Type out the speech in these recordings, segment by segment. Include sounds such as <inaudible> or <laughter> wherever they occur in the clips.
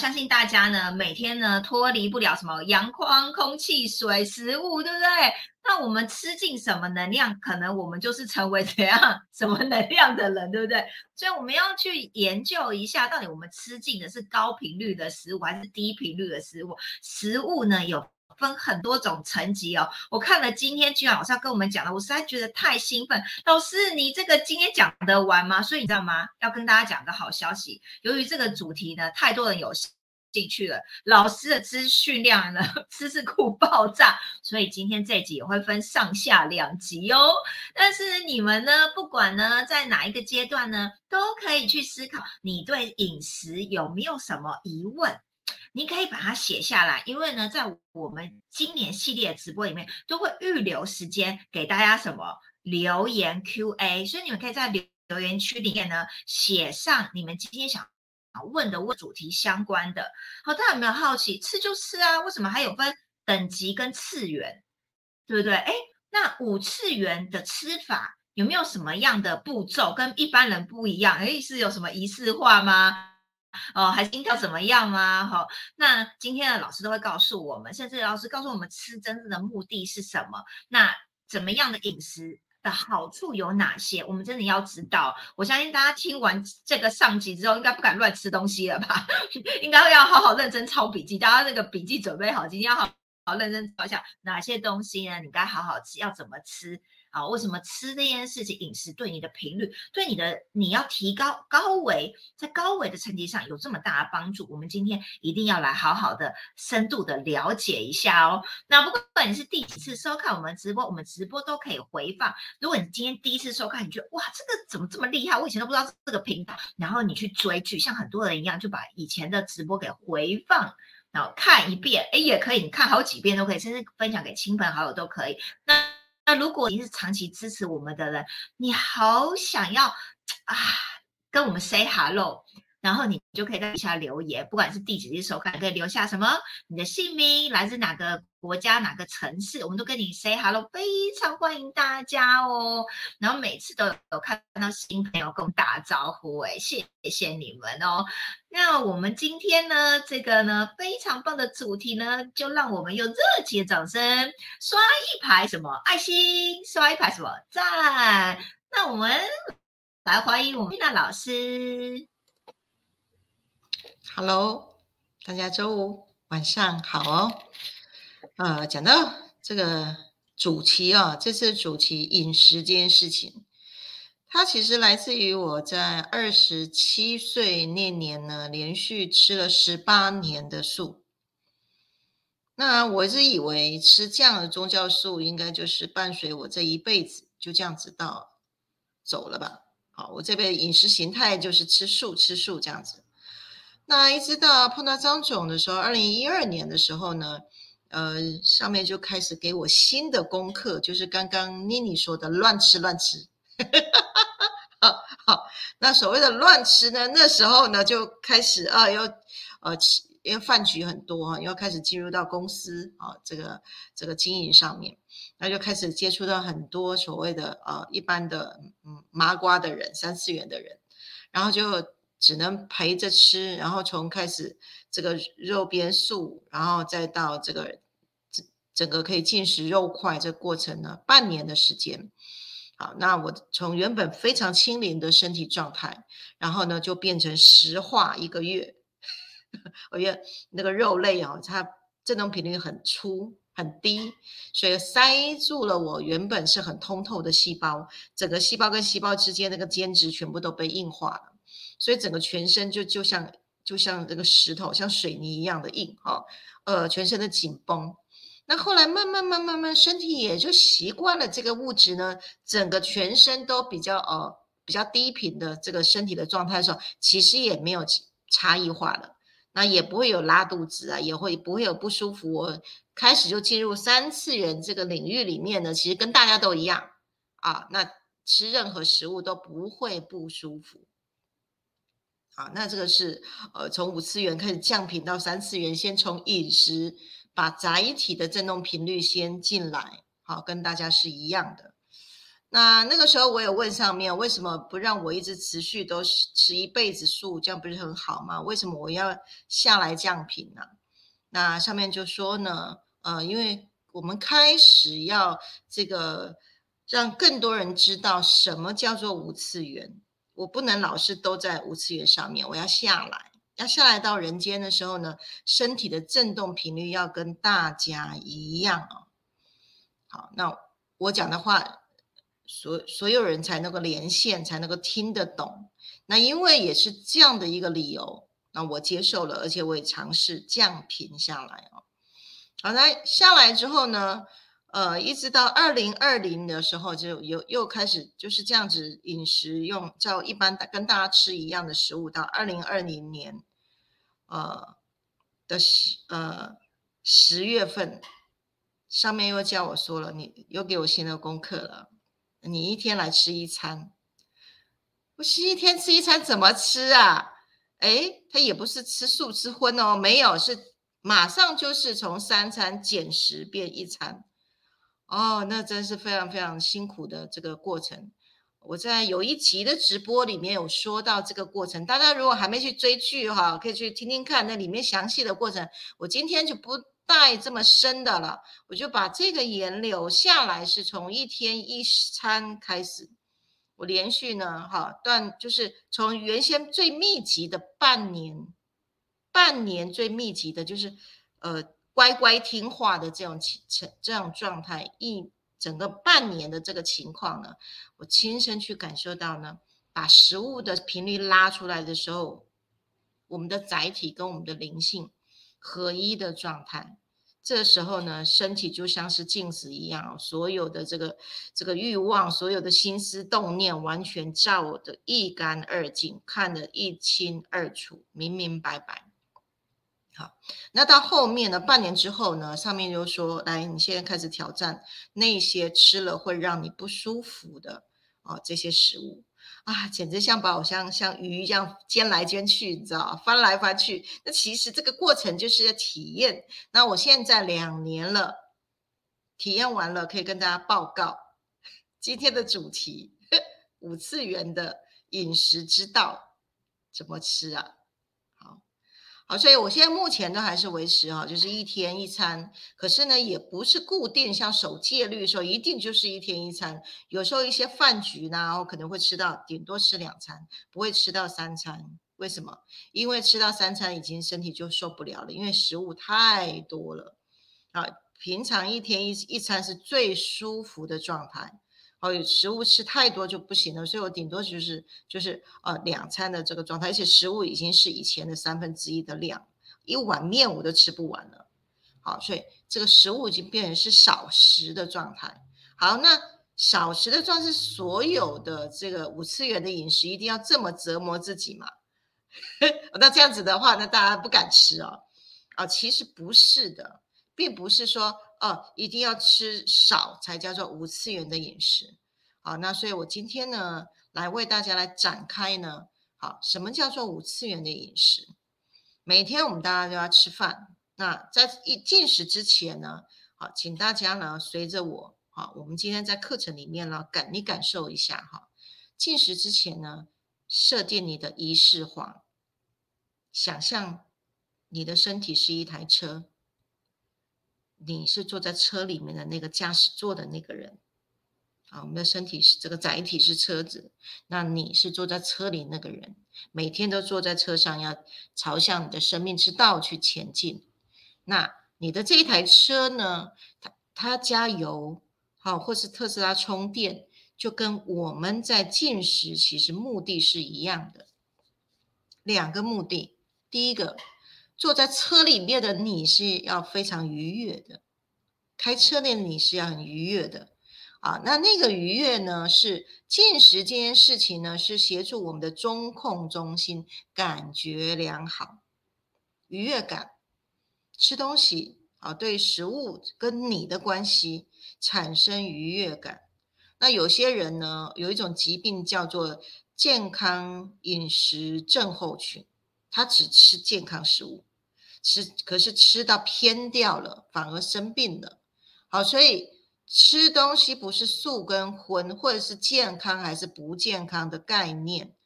相信大家呢，每天呢脱离不了什么阳光、空气、水、食物，对不对？那我们吃进什么能量，可能我们就是成为怎样什么能量的人，对不对？所以我们要去研究一下，到底我们吃进的是高频率的食物还是低频率的食物？食物呢有分很多种层级哦。我看了今天君老师要跟我们讲了，我实在觉得太兴奋。老师，你这个今天讲得完吗？所以你知道吗？要跟大家讲个好消息，由于这个主题呢，太多人有。进去了，老师的资讯量呢，知识库爆炸，所以今天这集也会分上下两集哦。但是你们呢，不管呢在哪一个阶段呢，都可以去思考，你对饮食有没有什么疑问？你可以把它写下来，因为呢，在我们今年系列直播里面，都会预留时间给大家什么留言 Q&A，所以你们可以在留留言区里面呢，写上你们今天想。问的问主题相关的，好，大家有没有好奇？吃就吃啊，为什么还有分等级跟次元，对不对？哎，那五次元的吃法有没有什么样的步骤跟一般人不一样？哎，是有什么仪式化吗？哦，还是心跳怎么样吗？好，那今天的老师都会告诉我们，甚至老师告诉我们吃真正的目的是什么？那怎么样的饮食？的好处有哪些？我们真的要知道。我相信大家听完这个上集之后，应该不敢乱吃东西了吧？<laughs> 应该要好好认真抄笔记。大家那个笔记准备好，今天要好好认真抄一下哪些东西呢？你该好好吃，要怎么吃？啊，为什么吃这件事情，饮食对你的频率，对你的你要提高高维，在高维的层级上有这么大的帮助？我们今天一定要来好好的、深度的了解一下哦。那不管你是第几次收看我们直播，我们直播都可以回放。如果你今天第一次收看，你觉得哇，这个怎么这么厉害？我以前都不知道这个频道，然后你去追剧，像很多人一样，就把以前的直播给回放，然后看一遍，哎，也可以，你看好几遍都可以，甚至分享给亲朋好友都可以。那。那如果你是长期支持我们的人，你好想要啊跟我们 say hello，然后你就可以在底下留言，不管是第几次收看，可以留下什么你的姓名，来自哪个。国家哪个城市，我们都跟你 say hello，非常欢迎大家哦。然后每次都有看到新朋友跟我们打招呼，哎，谢谢你们哦。那我们今天呢，这个呢非常棒的主题呢，就让我们用热情的掌声刷一排什么爱心，刷一排什么赞。那我们来欢迎我们娜老师。Hello，大家周五晚上好哦。呃，讲到这个主题啊，这次主题饮食这件事情，它其实来自于我在二十七岁那年呢，连续吃了十八年的素。那我是以为吃这样的宗教素，应该就是伴随我这一辈子，就这样子到走了吧。好，我这边饮食形态就是吃素，吃素这样子。那一直到碰到张总的时候，二零一二年的时候呢。呃，上面就开始给我新的功课，就是刚刚妮妮说的乱吃乱吃。好，好，那所谓的乱吃呢，那时候呢就开始啊，要呃，因为饭局很多啊，要开始进入到公司啊，这个这个经营上面，那就开始接触到很多所谓的呃一般的嗯麻瓜的人，三次元的人，然后就只能陪着吃，然后从开始。这个肉边素，然后再到这个整整个可以进食肉块，这过程呢，半年的时间。好，那我从原本非常轻灵的身体状态，然后呢就变成石化一个月。<laughs> 我觉得那个肉类啊，它振动频率很粗很低，所以塞住了我原本是很通透的细胞，整个细胞跟细胞之间那个间质全部都被硬化了，所以整个全身就就像。就像这个石头，像水泥一样的硬哈，呃，全身的紧绷。那后来慢慢慢慢慢，身体也就习惯了这个物质呢，整个全身都比较呃比较低频的这个身体的状态的时候，其实也没有差异化了。那也不会有拉肚子啊，也会不会有不舒服。我开始就进入三次元这个领域里面呢，其实跟大家都一样啊。那吃任何食物都不会不舒服。啊，那这个是呃，从五次元开始降频到三次元，先从饮食把载体的振动频率先进来，好，跟大家是一样的。那那个时候我有问上面，为什么不让我一直持续都吃一辈子素，这样不是很好吗？为什么我要下来降频呢？那上面就说呢，呃，因为我们开始要这个让更多人知道什么叫做五次元，我不能老是都在五次元上面，我要下来，要下来到人间的时候呢，身体的振动频率要跟大家一样哦。好，那我讲的话。所所有人才能够连线，才能够听得懂。那因为也是这样的一个理由，那我接受了，而且我也尝试降频下来哦。好，那下来之后呢，呃，一直到二零二零的时候，就又又开始就是这样子饮食，用照一般跟大家吃一样的食物。到二零二零年，呃的十呃十月份，上面又叫我说了，你又给我新的功课了。你一天来吃一餐，我是一天吃一餐怎么吃啊？哎，他也不是吃素吃荤哦，没有，是马上就是从三餐减食变一餐。哦，那真是非常非常辛苦的这个过程。我在有一集的直播里面有说到这个过程，大家如果还没去追剧哈，可以去听听看那里面详细的过程。我今天就不。带这么深的了，我就把这个沿流下来，是从一天一餐开始，我连续呢，哈，断就是从原先最密集的半年，半年最密集的就是，呃，乖乖听话的这种情这样状态，一整个半年的这个情况呢，我亲身去感受到呢，把食物的频率拉出来的时候，我们的载体跟我们的灵性合一的状态。这时候呢，身体就像是镜子一样，所有的这个这个欲望，所有的心思动念，完全照得一干二净，看得一清二楚，明明白白。好，那到后面呢，半年之后呢，上面就说，来，你现在开始挑战那些吃了会让你不舒服的哦这些食物。啊，简直像把我像像鱼一样煎来煎去，你知道翻来翻去。那其实这个过程就是要体验。那我现在两年了，体验完了，可以跟大家报告今天的主题：<laughs> 五次元的饮食之道，怎么吃啊？好，所以我现在目前都还是维持哈，就是一天一餐。可是呢，也不是固定，像守戒律说一定就是一天一餐。有时候一些饭局呢，我可能会吃到顶多吃两餐，不会吃到三餐。为什么？因为吃到三餐已经身体就受不了了，因为食物太多了。啊，平常一天一一餐是最舒服的状态。哦，食物吃太多就不行了，所以我顶多就是就是呃两餐的这个状态，而且食物已经是以前的三分之一的量，一碗面我都吃不完了。好，所以这个食物已经变成是少食的状态。好，那少食的状态，所有的这个五次元的饮食一定要这么折磨自己吗？<laughs> 那这样子的话，那大家不敢吃哦。啊，其实不是的，并不是说。哦，一定要吃少才叫做无次元的饮食。好，那所以我今天呢，来为大家来展开呢。好，什么叫做无次元的饮食？每天我们大家都要吃饭。那在一进食之前呢，好，请大家呢随着我，好，我们今天在课程里面呢感你感受一下哈。进食之前呢，设定你的仪式化，想象你的身体是一台车。你是坐在车里面的那个驾驶座的那个人，啊，我们的身体是这个载体是车子，那你是坐在车里那个人，每天都坐在车上，要朝向你的生命之道去前进。那你的这一台车呢，它它加油，好，或是特斯拉充电，就跟我们在进食其实目的是一样的，两个目的，第一个。坐在车里面的你是要非常愉悦的，开车的你是要很愉悦的啊。那那个愉悦呢，是进食这件事情呢，是协助我们的中控中心感觉良好，愉悦感。吃东西啊，对食物跟你的关系产生愉悦感。那有些人呢，有一种疾病叫做健康饮食症候群，他只吃健康食物。吃可是吃到偏掉了，反而生病了。好，所以吃东西不是素跟荤，或者是健康还是不健康的概念，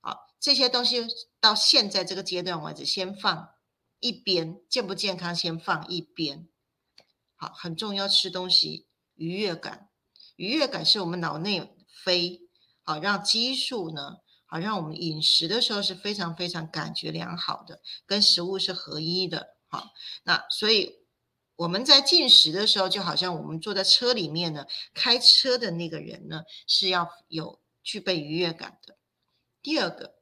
好，这些东西到现在这个阶段为止，先放一边，健不健康先放一边。好，很重要，吃东西愉悦感，愉悦感是我们脑内啡，好，让激素呢，好，让我们饮食的时候是非常非常感觉良好的，跟食物是合一的，好，那所以。我们在进食的时候，就好像我们坐在车里面呢，开车的那个人呢是要有具备愉悦感的。第二个，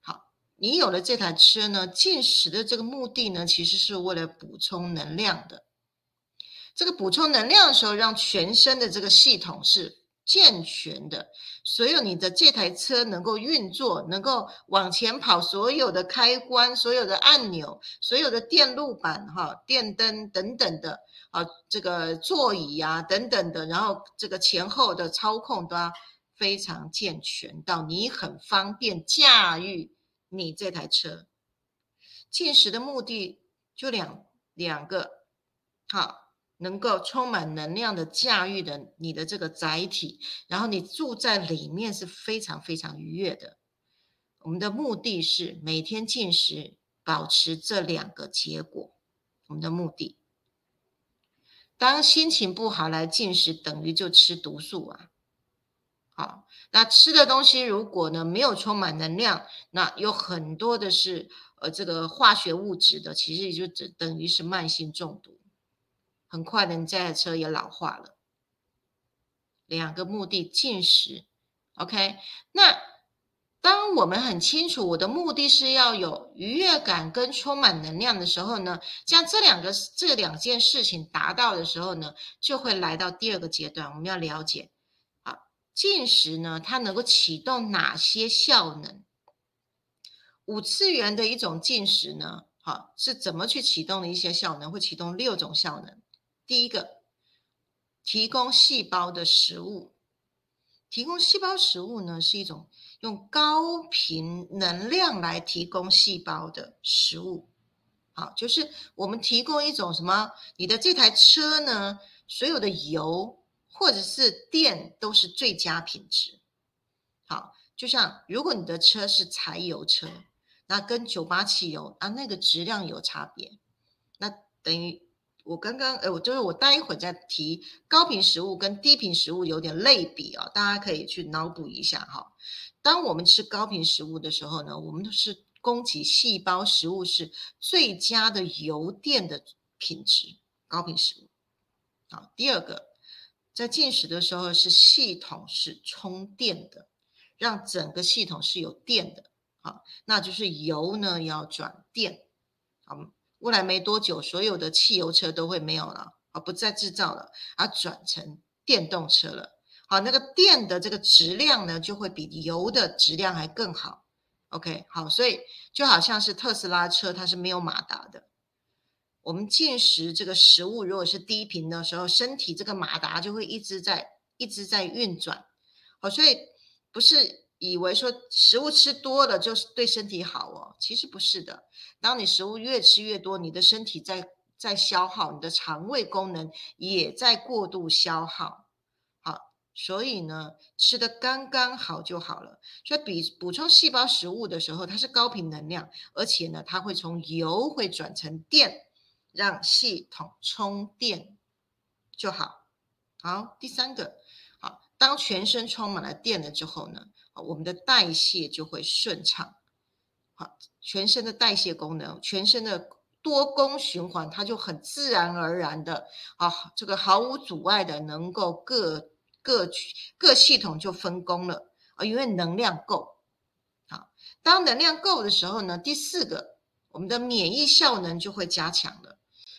好，你有了这台车呢，进食的这个目的呢，其实是为了补充能量的。这个补充能量的时候，让全身的这个系统是。健全的，所有你的这台车能够运作，能够往前跑，所有的开关、所有的按钮、所有的电路板、哈电灯等等的，啊，这个座椅啊等等的，然后这个前后的操控都要非常健全，到你很方便驾驭你这台车。进食的目的就两两个，好。能够充满能量的驾驭的你的这个载体，然后你住在里面是非常非常愉悦的。我们的目的是每天进食，保持这两个结果。我们的目的，当心情不好来进食，等于就吃毒素啊。好，那吃的东西如果呢没有充满能量，那有很多的是呃这个化学物质的，其实也就只等于是慢性中毒。很快的，你这台车也老化了。两个目的进食，OK。那当我们很清楚我的目的是要有愉悦感跟充满能量的时候呢，像这两个这两件事情达到的时候呢，就会来到第二个阶段。我们要了解好，进食呢，它能够启动哪些效能？五次元的一种进食呢，好是怎么去启动的一些效能？会启动六种效能。第一个，提供细胞的食物，提供细胞食物呢，是一种用高频能量来提供细胞的食物。好，就是我们提供一种什么？你的这台车呢，所有的油或者是电都是最佳品质。好，就像如果你的车是柴油车，那跟九八汽油啊，那个质量有差别，那等于。我刚刚，呃，我就是我待一会再提高频食物跟低频食物有点类比啊，大家可以去脑补一下哈。当我们吃高频食物的时候呢，我们都是供给细胞食物是最佳的油电的品质，高频食物。好，第二个，在进食的时候是系统是充电的，让整个系统是有电的，好，那就是油呢要转电，未来没多久，所有的汽油车都会没有了，啊，不再制造了，而转成电动车了。好，那个电的这个质量呢，就会比油的质量还更好。OK，好，所以就好像是特斯拉车，它是没有马达的。我们进食这个食物，如果是低频的时候，身体这个马达就会一直在一直在运转。好，所以不是。以为说食物吃多了就是对身体好哦，其实不是的。当你食物越吃越多，你的身体在在消耗，你的肠胃功能也在过度消耗。好，所以呢，吃的刚刚好就好了。所以比补充细胞食物的时候，它是高频能量，而且呢，它会从油会转成电，让系统充电就好。好，第三个，好，当全身充满了电了之后呢？我们的代谢就会顺畅，好，全身的代谢功能，全身的多功循环，它就很自然而然的啊，这个毫无阻碍的能够各各各系统就分工了啊，因为能量够，好，当能量够的时候呢，第四个，我们的免疫效能就会加强了。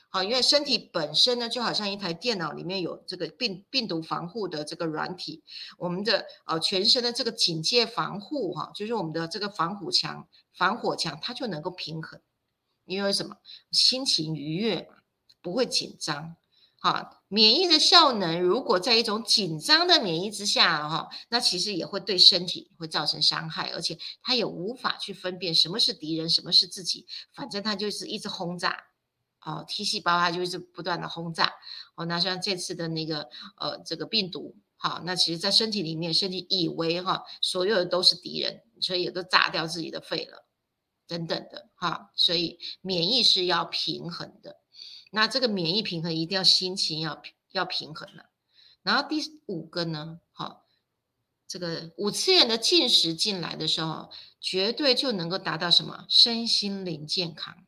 好，因为身体本身呢，就好像一台电脑里面有这个病病毒防护的这个软体，我们的呃全身的这个警戒防护哈，就是我们的这个防火墙，防火墙它就能够平衡，因为什么？心情愉悦嘛，不会紧张。哈，免疫的效能如果在一种紧张的免疫之下哈，那其实也会对身体会造成伤害，而且它也无法去分辨什么是敌人，什么是自己，反正它就是一直轰炸。哦，T 细胞它就是不断的轰炸。哦，那像这次的那个呃这个病毒，好，那其实在身体里面，身体以为哈所有的都是敌人，所以也都炸掉自己的肺了，等等的哈。所以免疫是要平衡的，那这个免疫平衡一定要心情要要平衡了。然后第五个呢，好。这个五次元的进食进来的时候，绝对就能够达到什么身心灵健康。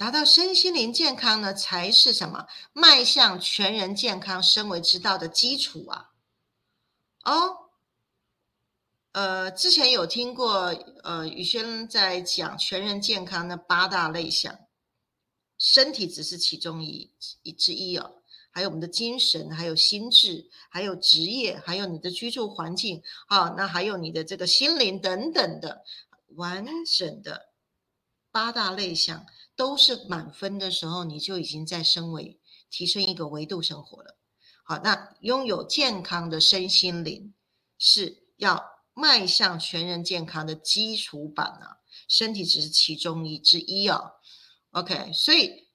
达到身心灵健康呢，才是什么迈向全人健康、身为之道的基础啊！哦，呃，之前有听过，呃，宇轩在讲全人健康的八大类项，身体只是其中一一之一哦。还有我们的精神，还有心智，还有职业，还有你的居住环境，啊，那还有你的这个心灵等等的完整的八大类项，都是满分的时候，你就已经在升维提升一个维度生活了。好，那拥有健康的身心灵，是要迈向全人健康的基础版啊，身体只是其中一之一啊。OK，所以。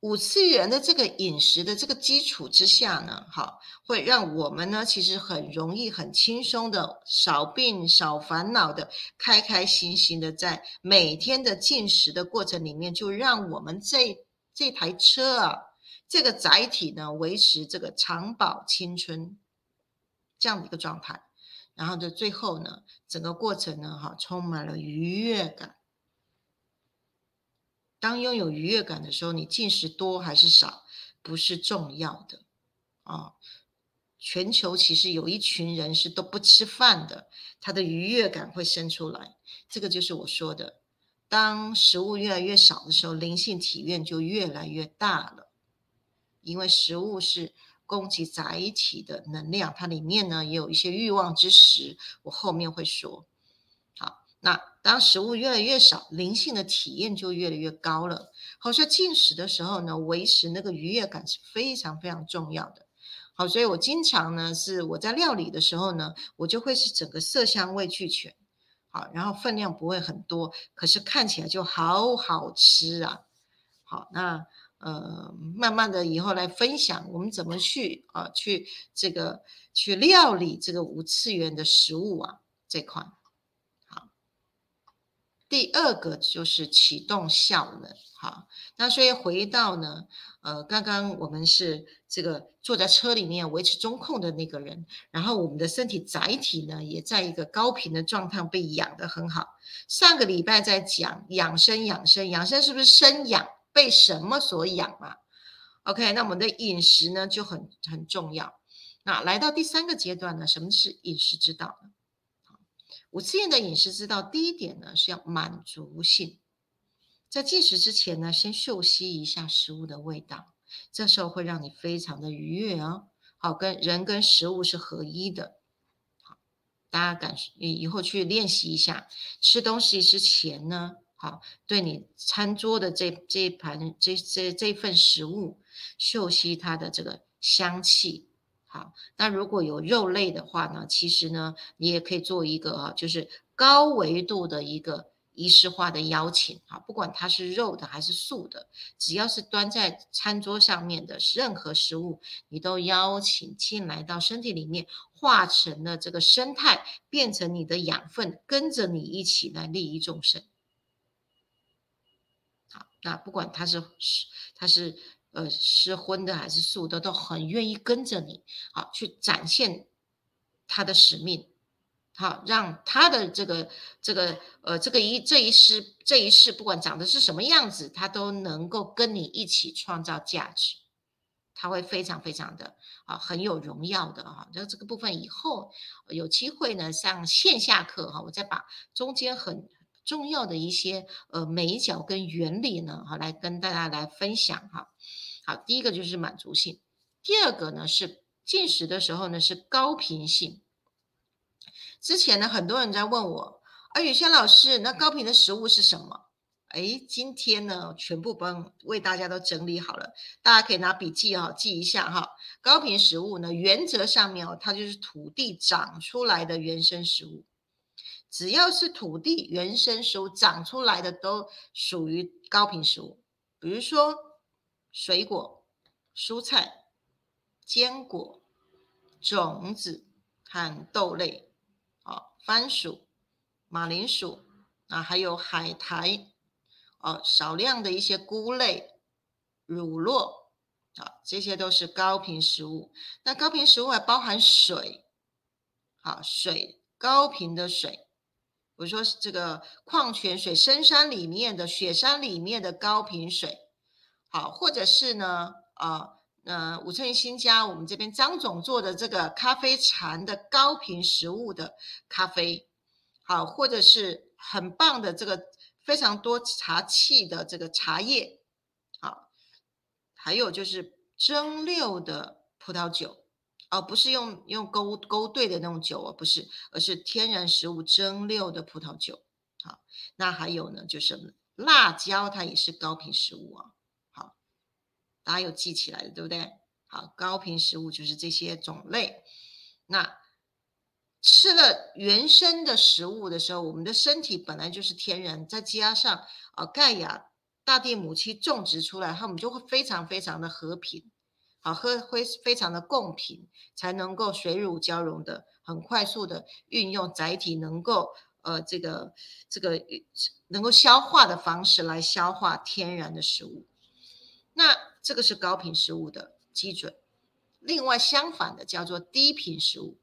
五次元的这个饮食的这个基础之下呢，好，会让我们呢其实很容易、很轻松的少病、少烦恼的，开开心心的在每天的进食的过程里面，就让我们这这台车啊，这个载体呢维持这个长保青春这样的一个状态，然后的最后呢，整个过程呢，哈，充满了愉悦感。当拥有愉悦感的时候，你进食多还是少不是重要的啊。全球其实有一群人是都不吃饭的，他的愉悦感会生出来。这个就是我说的，当食物越来越少的时候，灵性体验就越来越大了。因为食物是供给载体的能量，它里面呢也有一些欲望之食，我后面会说。好那当食物越来越少，灵性的体验就越来越高了。好，所以进食的时候呢，维持那个愉悦感是非常非常重要的。好，所以我经常呢是我在料理的时候呢，我就会是整个色香味俱全。好，然后分量不会很多，可是看起来就好好吃啊。好，那呃，慢慢的以后来分享我们怎么去啊，去这个去料理这个五次元的食物啊这块。第二个就是启动效能，好，那所以回到呢，呃，刚刚我们是这个坐在车里面维持中控的那个人，然后我们的身体载体呢也在一个高频的状态被养得很好。上个礼拜在讲养生，养生，养生是不是生养被什么所养嘛？OK，那我们的饮食呢就很很重要。那来到第三个阶段呢，什么是饮食之道呢？五次元的饮食之道，第一点呢是要满足性，在进食之前呢，先嗅吸一下食物的味道，这时候会让你非常的愉悦哦。好，跟人跟食物是合一的。好，大家感以以后去练习一下，吃东西之前呢，好，对你餐桌的这这一盘这这这份食物，嗅吸它的这个香气。好，那如果有肉类的话呢，其实呢，你也可以做一个啊，就是高维度的一个仪式化的邀请啊，不管它是肉的还是素的，只要是端在餐桌上面的任何食物，你都邀请进来到身体里面，化成了这个生态，变成你的养分，跟着你一起来利益众生。好，那不管它是是它是。呃，是荤的还是素的，都很愿意跟着你，好去展现他的使命，好让他的这个这个呃这个一这一世这一世，不管长得是什么样子，他都能够跟你一起创造价值，他会非常非常的啊很有荣耀的哈。那这个部分以后有机会呢，上线下课哈，我再把中间很重要的一些呃美角跟原理呢，好来跟大家来分享哈。好，第一个就是满足性，第二个呢是进食的时候呢是高频性。之前呢很多人在问我，啊，宇轩老师，那高频的食物是什么？哎，今天呢全部帮为大家都整理好了，大家可以拿笔记哦记一下哈。高频食物呢原则上面哦，它就是土地长出来的原生食物。只要是土地原生食物长出来的，都属于高频食物。比如说水果、蔬菜、坚果、种子和豆类，啊，番薯、马铃薯啊，还有海苔，哦，少量的一些菇类、乳酪。啊，这些都是高频食物。那高频食物还包含水，好，水高频的水，比如说这个矿泉水、深山里面的、雪山里面的高频水，好，或者是呢，啊，呃，五寸新家我们这边张总做的这个咖啡禅的高频食物的咖啡，好，或者是很棒的这个非常多茶气的这个茶叶。好还有就是蒸馏的葡萄酒，哦，不是用用勾勾兑的那种酒哦，不是，而是天然食物蒸馏的葡萄酒。好，那还有呢，就是辣椒，它也是高频食物啊。大家有记起来的，对不对？好，高频食物就是这些种类。那吃了原生的食物的时候，我们的身体本来就是天然，再加上啊钙呀。大地母亲种植出来，它们就会非常非常的和平，好喝会非常的共频，才能够水乳交融的很快速的运用载体，能够呃这个这个能够消化的方式来消化天然的食物。那这个是高频食物的基准。另外相反的叫做低频食物。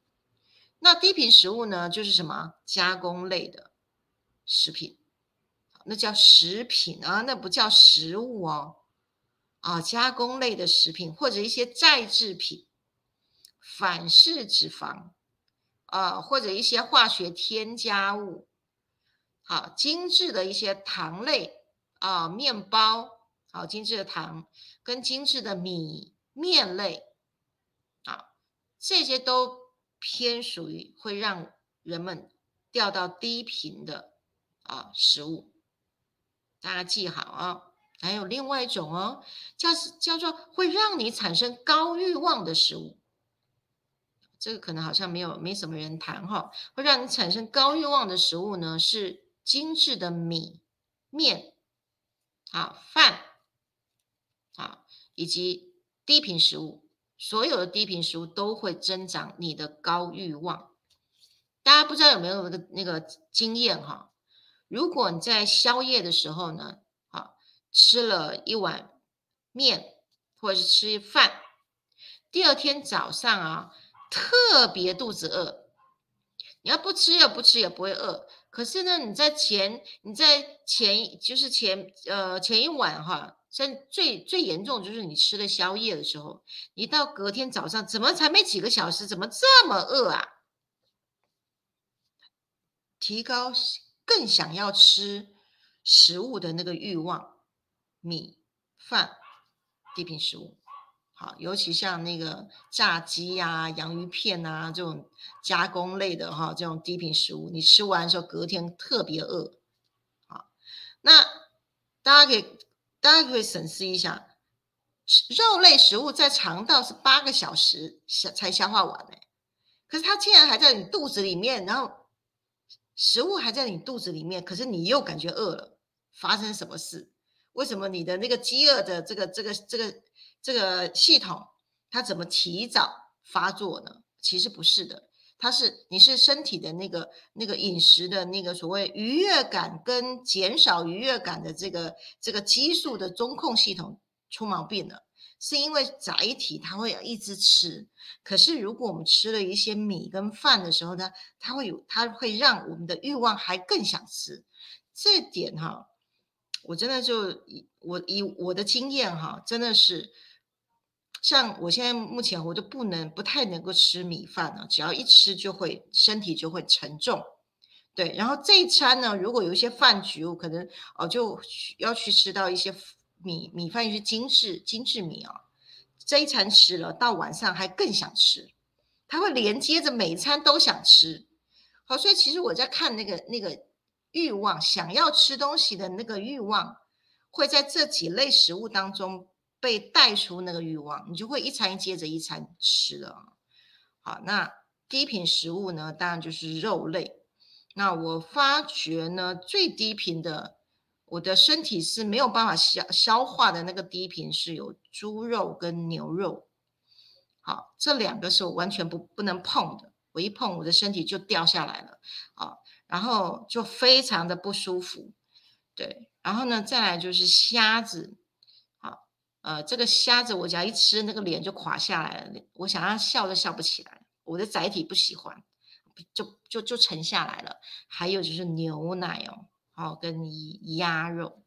那低频食物呢，就是什么加工类的食品。那叫食品啊，那不叫食物哦，啊，加工类的食品或者一些再制品、反式脂肪啊，或者一些化学添加物，好，精致的一些糖类啊，面包，好，精致的糖跟精致的米面类，啊，这些都偏属于会让人们掉到低频的啊食物。大家记好啊，还有另外一种哦，叫叫做会让你产生高欲望的食物。这个可能好像没有没什么人谈哈，会让你产生高欲望的食物呢，是精致的米面啊饭啊，以及低频食物。所有的低频食物都会增长你的高欲望。大家不知道有没有那个那个经验哈？如果你在宵夜的时候呢，啊，吃了一碗面或者是吃饭，第二天早上啊，特别肚子饿，你要不吃也不吃也不会饿。可是呢，你在前你在前就是前呃前一晚哈，在最最严重就是你吃了宵夜的时候，你到隔天早上怎么才没几个小时，怎么这么饿啊？提高。更想要吃食物的那个欲望，米饭低频食物，好，尤其像那个炸鸡呀、洋芋片啊这种加工类的哈，这种低频食物，你吃完的时候隔天特别饿，好，那大家可以大家可以审视一下，肉类食物在肠道是八个小时消才消化完呢，可是它竟然还在你肚子里面，然后。食物还在你肚子里面，可是你又感觉饿了，发生什么事？为什么你的那个饥饿的这个这个这个这个系统，它怎么提早发作呢？其实不是的，它是你是身体的那个那个饮食的那个所谓愉悦感跟减少愉悦感的这个这个激素的中控系统出毛病了。是因为载体它会一直吃，可是如果我们吃了一些米跟饭的时候呢，它会有，它会让我们的欲望还更想吃。这点哈，我真的就以我以我的经验哈，真的是，像我现在目前我都不能不太能够吃米饭了，只要一吃就会身体就会沉重。对，然后这一餐呢，如果有一些饭局，我可能哦就要去吃到一些。米米饭一些精致精致米啊，这一餐吃了，到晚上还更想吃，它会连接着每一餐都想吃。好，所以其实我在看那个那个欲望，想要吃东西的那个欲望，会在这几类食物当中被带出那个欲望，你就会一餐接着一餐吃了。好，那低频食物呢，当然就是肉类。那我发觉呢，最低频的，我的身体是没有办法消消化的那个低频是有猪肉跟牛肉。好，这两个是我完全不不能碰的，我一碰我的身体就掉下来了，啊，然后就非常的不舒服。对，然后呢，再来就是虾子，呃，这个虾子我只要一吃，那个脸就垮下来了，我想要笑都笑不起来，我的载体不喜欢。就就就沉下来了，还有就是牛奶哦，好跟鸭肉，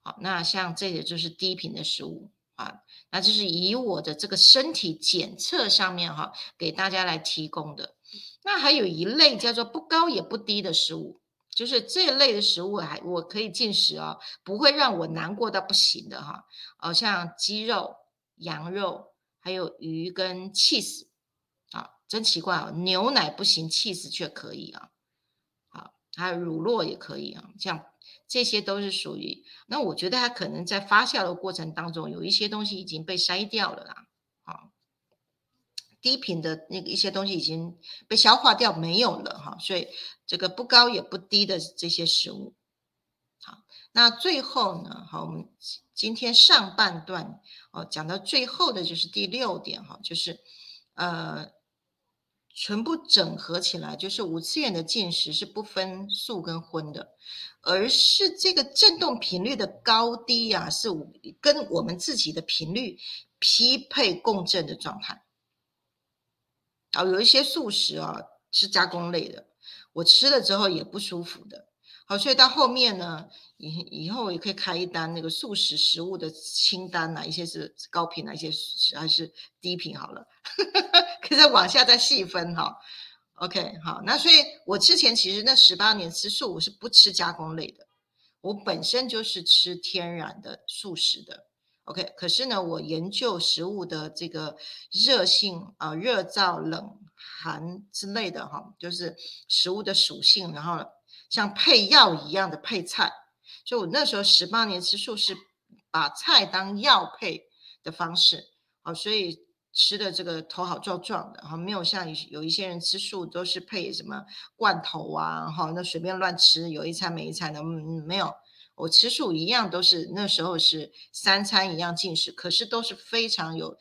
好，那像这些就是低频的食物啊，那就是以我的这个身体检测上面哈，给大家来提供的。那还有一类叫做不高也不低的食物，就是这类的食物还我可以进食哦，不会让我难过到不行的哈，哦像鸡肉、羊肉，还有鱼跟 cheese 啊。真奇怪哦，牛奶不行，cheese 却可以啊。好，还有乳酪也可以啊。像这些都是属于，那我觉得它可能在发酵的过程当中，有一些东西已经被筛掉了啦。低频的那个一些东西已经被消化掉，没有了哈。所以这个不高也不低的这些食物，好，那最后呢，好，我们今天上半段哦讲到最后的就是第六点哈，就是呃。全部整合起来，就是五次元的进食是不分素跟荤的，而是这个振动频率的高低呀，是跟我们自己的频率匹配共振的状态。啊，有一些素食啊是加工类的，我吃了之后也不舒服的。好，所以到后面呢，以以后也可以开一单那个素食食物的清单哪一些是高频，哪一些是还是低频？好了，<laughs> 可以再往下再细分哈。OK，好，那所以我之前其实那十八年吃素，我是不吃加工类的，我本身就是吃天然的素食的。OK，可是呢，我研究食物的这个热性啊，热燥冷寒之类的哈，就是食物的属性，然后。像配药一样的配菜，所以我那时候十八年吃素是把菜当药配的方式，好，所以吃的这个头好壮壮的，哈，没有像有一些人吃素都是配什么罐头啊，哈，那随便乱吃，有一餐没一餐的，嗯，没有，我吃素一样都是那时候是三餐一样进食，可是都是非常有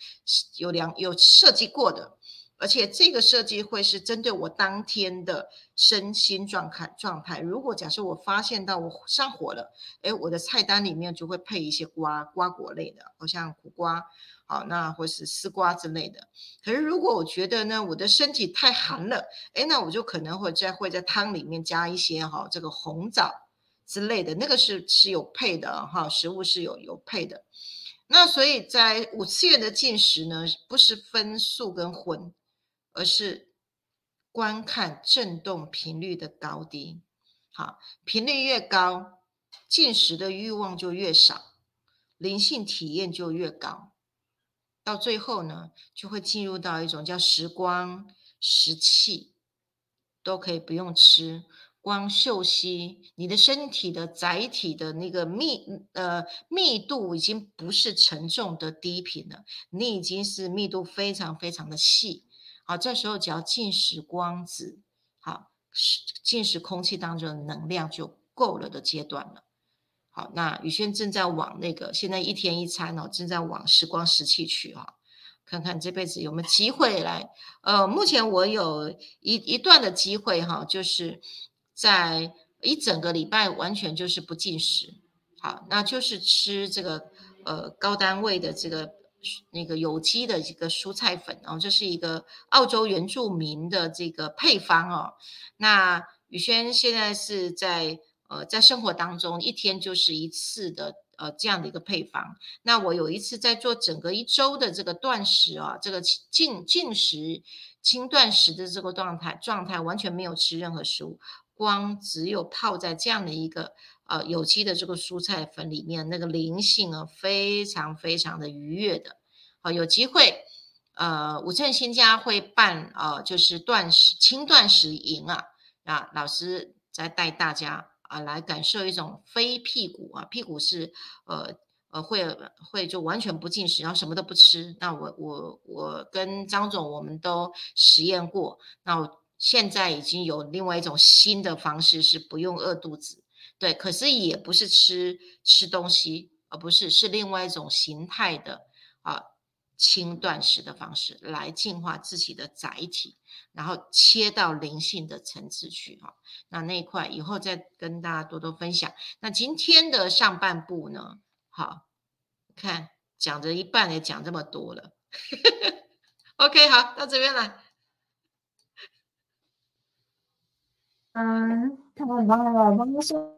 有良有设计过的。而且这个设计会是针对我当天的身心状态状态。如果假设我发现到我上火了，哎，我的菜单里面就会配一些瓜瓜果类的，好像苦瓜，好，那或是丝瓜之类的。可是如果我觉得呢，我的身体太寒了，哎，那我就可能会在会在汤里面加一些哈这个红枣之类的，那个是是有配的哈，食物是有有配的。那所以在五次元的进食呢，不是分素跟荤。而是观看振动频率的高低，好，频率越高，进食的欲望就越少，灵性体验就越高，到最后呢，就会进入到一种叫时光、时气，都可以不用吃，光嗅息，你的身体的载体的那个密呃密度已经不是沉重的低频了，你已经是密度非常非常的细。好，这时候只要进食光子，好，进食空气当中的能量就够了的阶段了。好，那宇轩正在往那个现在一天一餐哦，正在往时光时气去哈，看看这辈子有没有机会来。呃，目前我有一一段的机会哈，就是在一整个礼拜完全就是不进食，好，那就是吃这个呃高单位的这个。那个有机的这个蔬菜粉哦，这是一个澳洲原住民的这个配方哦。那宇轩现在是在呃在生活当中一天就是一次的呃这样的一个配方。那我有一次在做整个一周的这个断食啊，这个进进食轻断食的这个状态状态，完全没有吃任何食物，光只有泡在这样的一个。呃，有机的这个蔬菜粉里面那个灵性啊，非常非常的愉悦的。好，有机会，呃，五正新家会办啊，就是断食轻断食营啊，啊，老师在带大家啊来感受一种非屁股啊，屁股是呃呃会会就完全不进食，然后什么都不吃。那我我我跟张总我们都实验过，那我。现在已经有另外一种新的方式，是不用饿肚子，对，可是也不是吃吃东西，而不是是另外一种形态的啊轻断食的方式来净化自己的载体，然后切到灵性的层次去哈。那那一块以后再跟大家多多分享。那今天的上半部呢，好看讲着一半也讲这么多了。<laughs> OK，好，到这边来。嗯，太棒了！刚刚说，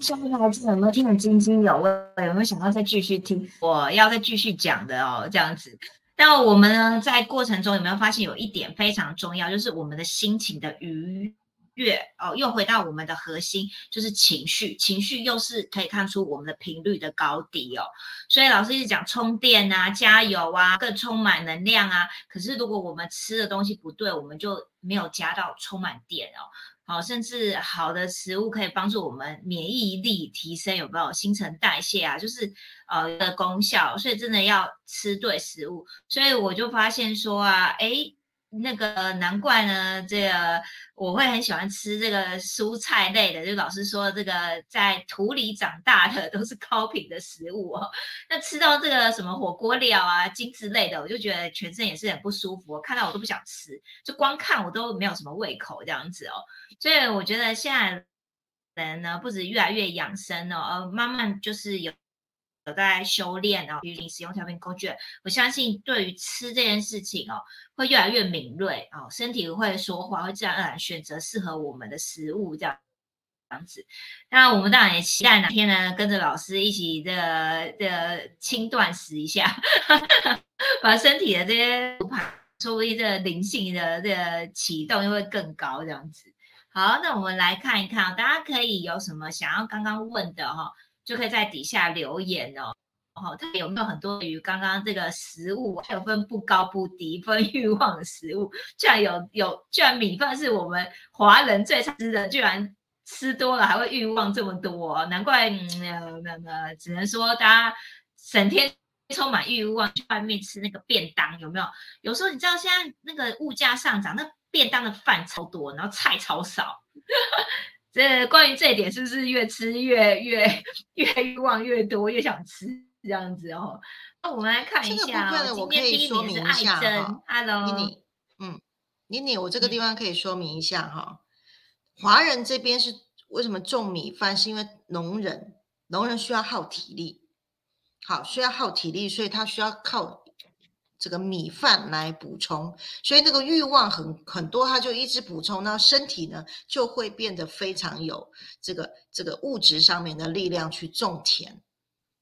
下面孩子有没有听得津津有味？有没有想要再继续听？我要再继续讲的哦，这样子。那我们呢，在过程中有没有发现有一点非常重要，就是我们的心情的愉月哦，又回到我们的核心，就是情绪，情绪又是可以看出我们的频率的高低哦。所以老师一直讲充电啊、加油啊、更充满能量啊。可是如果我们吃的东西不对，我们就没有加到充满电哦。好，甚至好的食物可以帮助我们免疫力提升，有没有新陈代谢啊？就是呃的功效。所以真的要吃对食物。所以我就发现说啊，哎。那个难怪呢，这个我会很喜欢吃这个蔬菜类的，就老师说这个在土里长大的都是高品的食物哦。那吃到这个什么火锅料啊、精致类的，我就觉得全身也是很不舒服，看到我都不想吃，就光看我都没有什么胃口这样子哦。所以我觉得现在人呢，不止越来越养生哦，呃，慢慢就是有。有在修炼哦，与你使用调频工具，我相信对于吃这件事情哦，会越来越敏锐哦，身体会说话，会自然而然选择适合我们的食物这样这样子。那我们当然也期待哪天呢，跟着老师一起的的轻断食一下，<laughs> 把身体的这些排，说不定这灵性的这个启动又会更高这样子。好，那我们来看一看，大家可以有什么想要刚刚问的哈？就可以在底下留言哦，哦，它有没有很多于刚刚这个食物，还有分不高不低分欲望的食物，居然有有，居然米饭是我们华人最常吃的，居然吃多了还会欲望这么多，难怪嗯那那只能说大家整天充满欲望去外面吃那个便当，有没有？有时候你知道现在那个物价上涨，那便当的饭超多，然后菜超少。这关于这一点，是不是越吃越越越欲望越多，越想吃这样子哦？那我们来看一下哦。我可以说明一下哈，Hello，妮妮，嗯，妮妮，我这个地方可以说明一下哈。华人这边是为什么种米饭？是因为农人，农人需要耗体力，好，需要耗体力，所以他需要靠。这个米饭来补充，所以那个欲望很很多，他就一直补充，那身体呢就会变得非常有这个这个物质上面的力量去种田。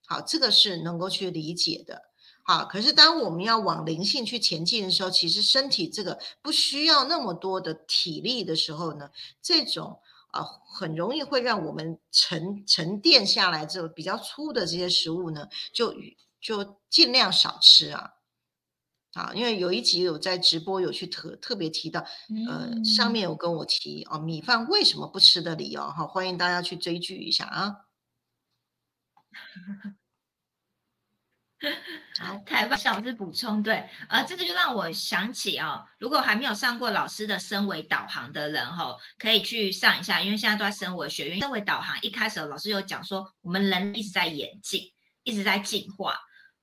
好，这个是能够去理解的。好，可是当我们要往灵性去前进的时候，其实身体这个不需要那么多的体力的时候呢，这种啊很容易会让我们沉沉淀下来之后比较粗的这些食物呢，就就尽量少吃啊。啊，因为有一集有在直播有去特特别提到，呃，上面有跟我提哦，米饭为什么不吃的理由哈，欢迎大家去追剧一下啊。<laughs> 好，台湾小师补充对，呃，这个就让我想起哦，如果还没有上过老师的升维导航的人哈，可以去上一下，因为现在都在升维学院。升维导航一开始老师有讲说，我们人一直在演进，一直在进化。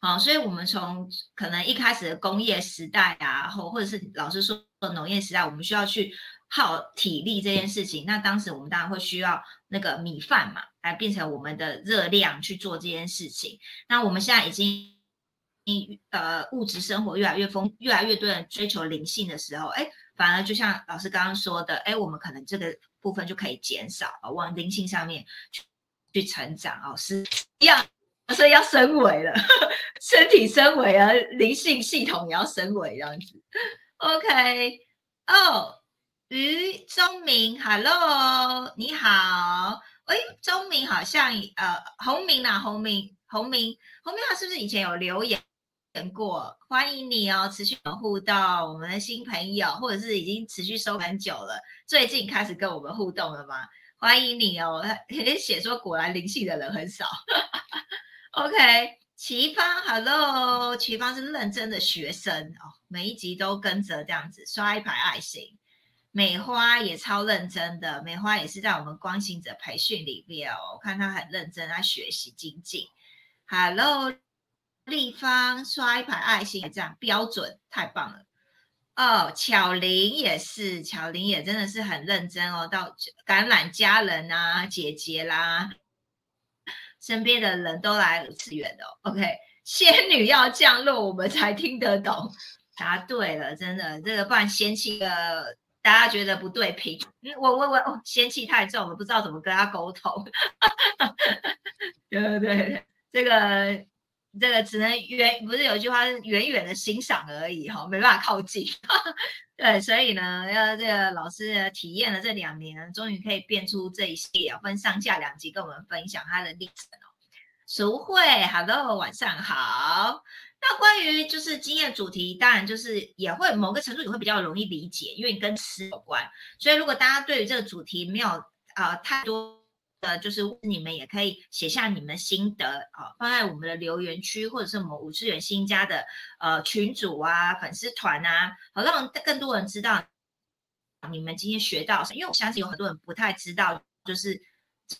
好，所以我们从可能一开始的工业时代啊，或或者是老师说农业时代，我们需要去耗体力这件事情。那当时我们当然会需要那个米饭嘛，来变成我们的热量去做这件事情。那我们现在已经，呃，物质生活越来越丰，越来越多人追求灵性的时候，哎，反而就像老师刚刚说的，哎，我们可能这个部分就可以减少，往灵性上面去去成长哦，是一样。所以要升维了，<laughs> 身体升维啊，灵性系统也要升维这样子。OK，哦，于钟明，Hello，你好。哎，钟明好像呃，洪明呐，洪明，洪明，洪明他是不是以前有留言过？欢迎你哦，持续互动，我们的新朋友，或者是已经持续收很久了，最近开始跟我们互动了吗？欢迎你哦，他 <laughs> 写说果然灵性的人很少。OK，齐芳，Hello，齐芳是认真的学生哦，每一集都跟着这样子刷一排爱心。美花也超认真的，美花也是在我们光行者培训里面哦，我看她很认真，她学习精进。Hello，立方刷一排爱心，这样标准，太棒了。哦，巧玲也是，巧玲也真的是很认真哦，到感染家人啊，姐姐啦，身边的人都来五次元的。OK，仙女要降落，我们才听得懂。答对了，真的，这个不然仙气的。大家觉得不对频，我我我，仙气太重了，不知道怎么跟他沟通。<laughs> 对对对，这个这个只能远，不是有一句话是远远的欣赏而已哈，没办法靠近。对，所以呢，要这个老师体验了这两年，终于可以变出这一系列，分上下两集跟我们分享他的历程哦。淑慧，Hello，晚上好。那关于就是经验主题，当然就是也会某个程度也会比较容易理解，因为跟吃有关。所以如果大家对于这个主题没有呃太多呃，就是你们也可以写下你们心得啊，放在我们的留言区，或者是我们五次元新家的呃群组啊、粉丝团啊，好让更多人知道你们今天学到。因为我相信有很多人不太知道，就是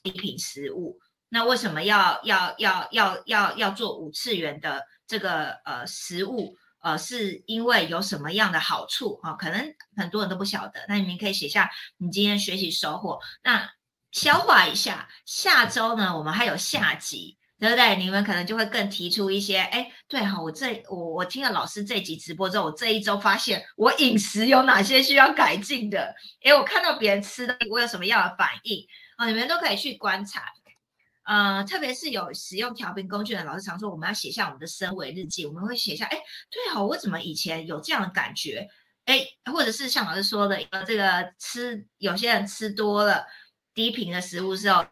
一品食物，那为什么要要要要要要做五次元的？这个呃食物呃是因为有什么样的好处啊？可能很多人都不晓得。那你们可以写下你今天学习收获，那消化一下。下周呢，我们还有下集，对不对？你们可能就会更提出一些，哎，对哈，我这我我听了老师这集直播之后，我这一周发现我饮食有哪些需要改进的？哎，我看到别人吃的，我有什么样的反应啊？你们都可以去观察。呃，特别是有使用调频工具的老师常说，我们要写下我们的身维日记。我们会写下，哎，对哦，我怎么以前有这样的感觉？哎，或者是像老师说的，呃，这个吃有些人吃多了低频的食物时候，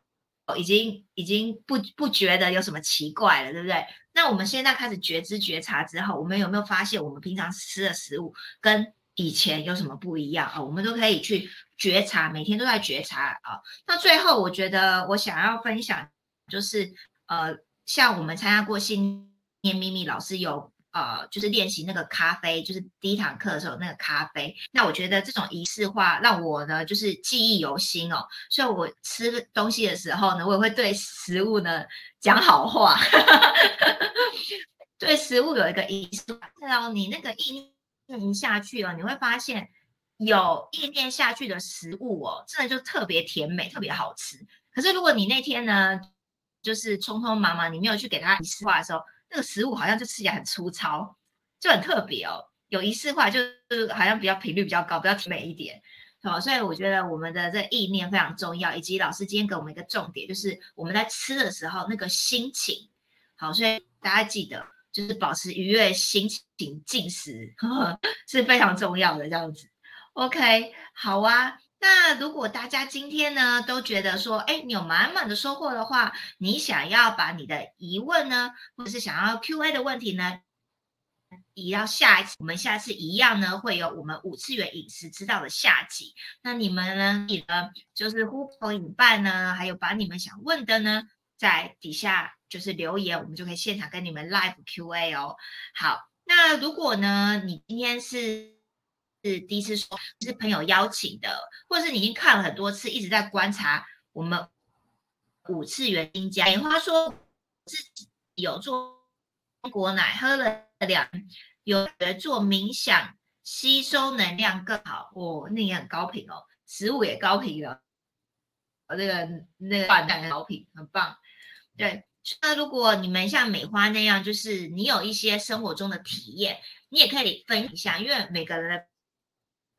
已经已经不不觉得有什么奇怪了，对不对？那我们现在开始觉知觉察之后，我们有没有发现我们平常吃的食物跟以前有什么不一样啊？我们都可以去觉察，每天都在觉察啊。那最后，我觉得我想要分享。就是呃，像我们参加过新年秘密老师有呃，就是练习那个咖啡，就是第一堂课的时候那个咖啡。那我觉得这种仪式化让我呢，就是记忆犹新哦。所以我吃东西的时候呢，我也会对食物呢讲好话。<laughs> 对食物有一个仪式，然后你那个意念下去了，你会发现有意念下去的食物哦，真的就特别甜美，特别好吃。可是如果你那天呢？就是匆匆忙忙，你没有去给他仪式化的时候，那个食物好像就吃起来很粗糙，就很特别哦。有仪式化，就是好像比较频率比较高，比较甜美一点，好，所以我觉得我们的这意念非常重要，以及老师今天给我们一个重点，就是我们在吃的时候那个心情，好，所以大家记得就是保持愉悦心情进食 <laughs> 是非常重要的，这样子。OK，好啊。那如果大家今天呢都觉得说，哎，你有满满的收获的话，你想要把你的疑问呢，或者是想要 Q&A 的问题呢，移到下一次，我们下次一样呢，会有我们五次元饮食之道的下集。那你们呢，你的就是呼朋引伴呢，还有把你们想问的呢，在底下就是留言，我们就可以现场跟你们 live Q&A 哦。好，那如果呢，你今天是。是第一次说，是朋友邀请的，或者是你已经看了很多次，一直在观察我们五次元新家。美花说自己有做中国奶，喝了两，有做冥想，吸收能量更好。哦，那也很高频哦，食物也高频了，呃，那个那个饭蛋高频，很棒。对，那如果你们像美花那样，就是你有一些生活中的体验，你也可以分享，因为每个人的。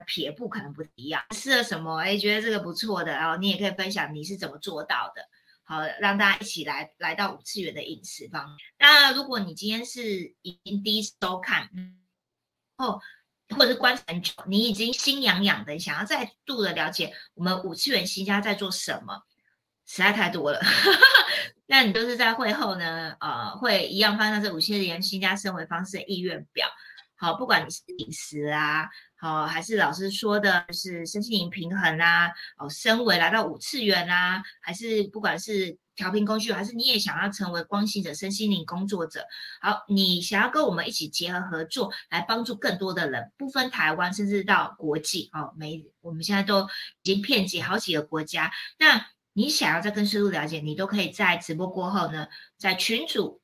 撇步可能不一样，吃了什么？哎，觉得这个不错的，然后你也可以分享你是怎么做到的。好，让大家一起来来到五次元的饮食方面。那如果你今天是已经第一次收看，哦，或者是观察很久，你已经心痒痒的，想要再度的了解我们五次元新家在做什么，实在太多了。<laughs> 那你就是在会后呢，呃，会一样放上这五次元新家生活方式的意愿表。好，不管你是饮食啊。哦，还是老师说的，是身心灵平衡啊，哦，升维来到五次元啊，还是不管是调频工具，还是你也想要成为光行者、身心灵工作者？好，你想要跟我们一起结合合作，来帮助更多的人，不分台湾，甚至到国际哦。每我们现在都已经遍及好几个国家。那你想要再更深入了解，你都可以在直播过后呢，在群组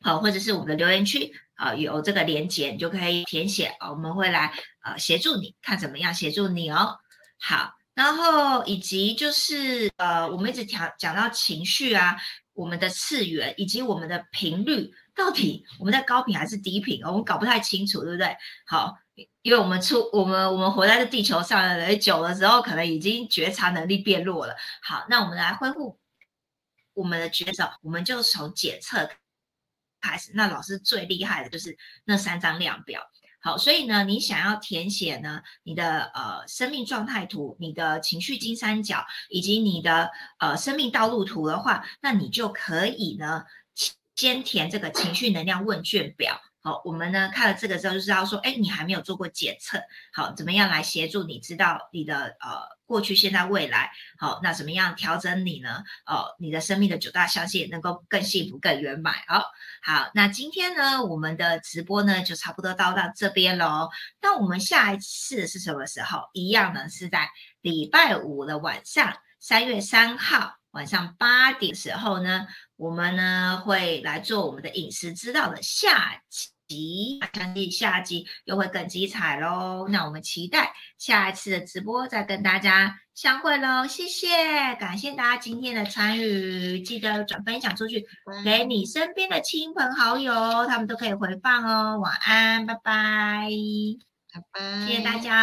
好，或者是我们的留言区啊，有这个连接，你就可以填写啊，我们会来呃协助你，看怎么样协助你哦。好。然后以及就是呃，我们一直讲讲到情绪啊，我们的次元以及我们的频率，到底我们在高频还是低频？我们搞不太清楚，对不对？好，因为我们出我们我们活在这地球上的人久了之后，可能已经觉察能力变弱了。好，那我们来恢复我们的觉察，我们就从检测开始。那老师最厉害的就是那三张量表。好，所以呢，你想要填写呢，你的呃生命状态图、你的情绪金三角以及你的呃生命道路图的话，那你就可以呢先填这个情绪能量问卷表。好，我们呢看了这个之后就知道说，哎，你还没有做过检测，好，怎么样来协助你知道你的呃过去、现在、未来？好，那怎么样调整你呢？哦，你的生命的九大象限能够更幸福、更圆满。好，好，那今天呢，我们的直播呢就差不多到到这边喽。那我们下一次是什么时候？一样呢是在礼拜五的晚上，三月三号晚上八点时候呢。我们呢会来做我们的饮食知道的下集，相信下集又会更精彩喽。那我们期待下一次的直播再跟大家相会喽。谢谢，感谢大家今天的参与，记得转分享出去给你身边的亲朋好友，他们都可以回放哦。晚安，拜拜，拜拜，谢谢大家。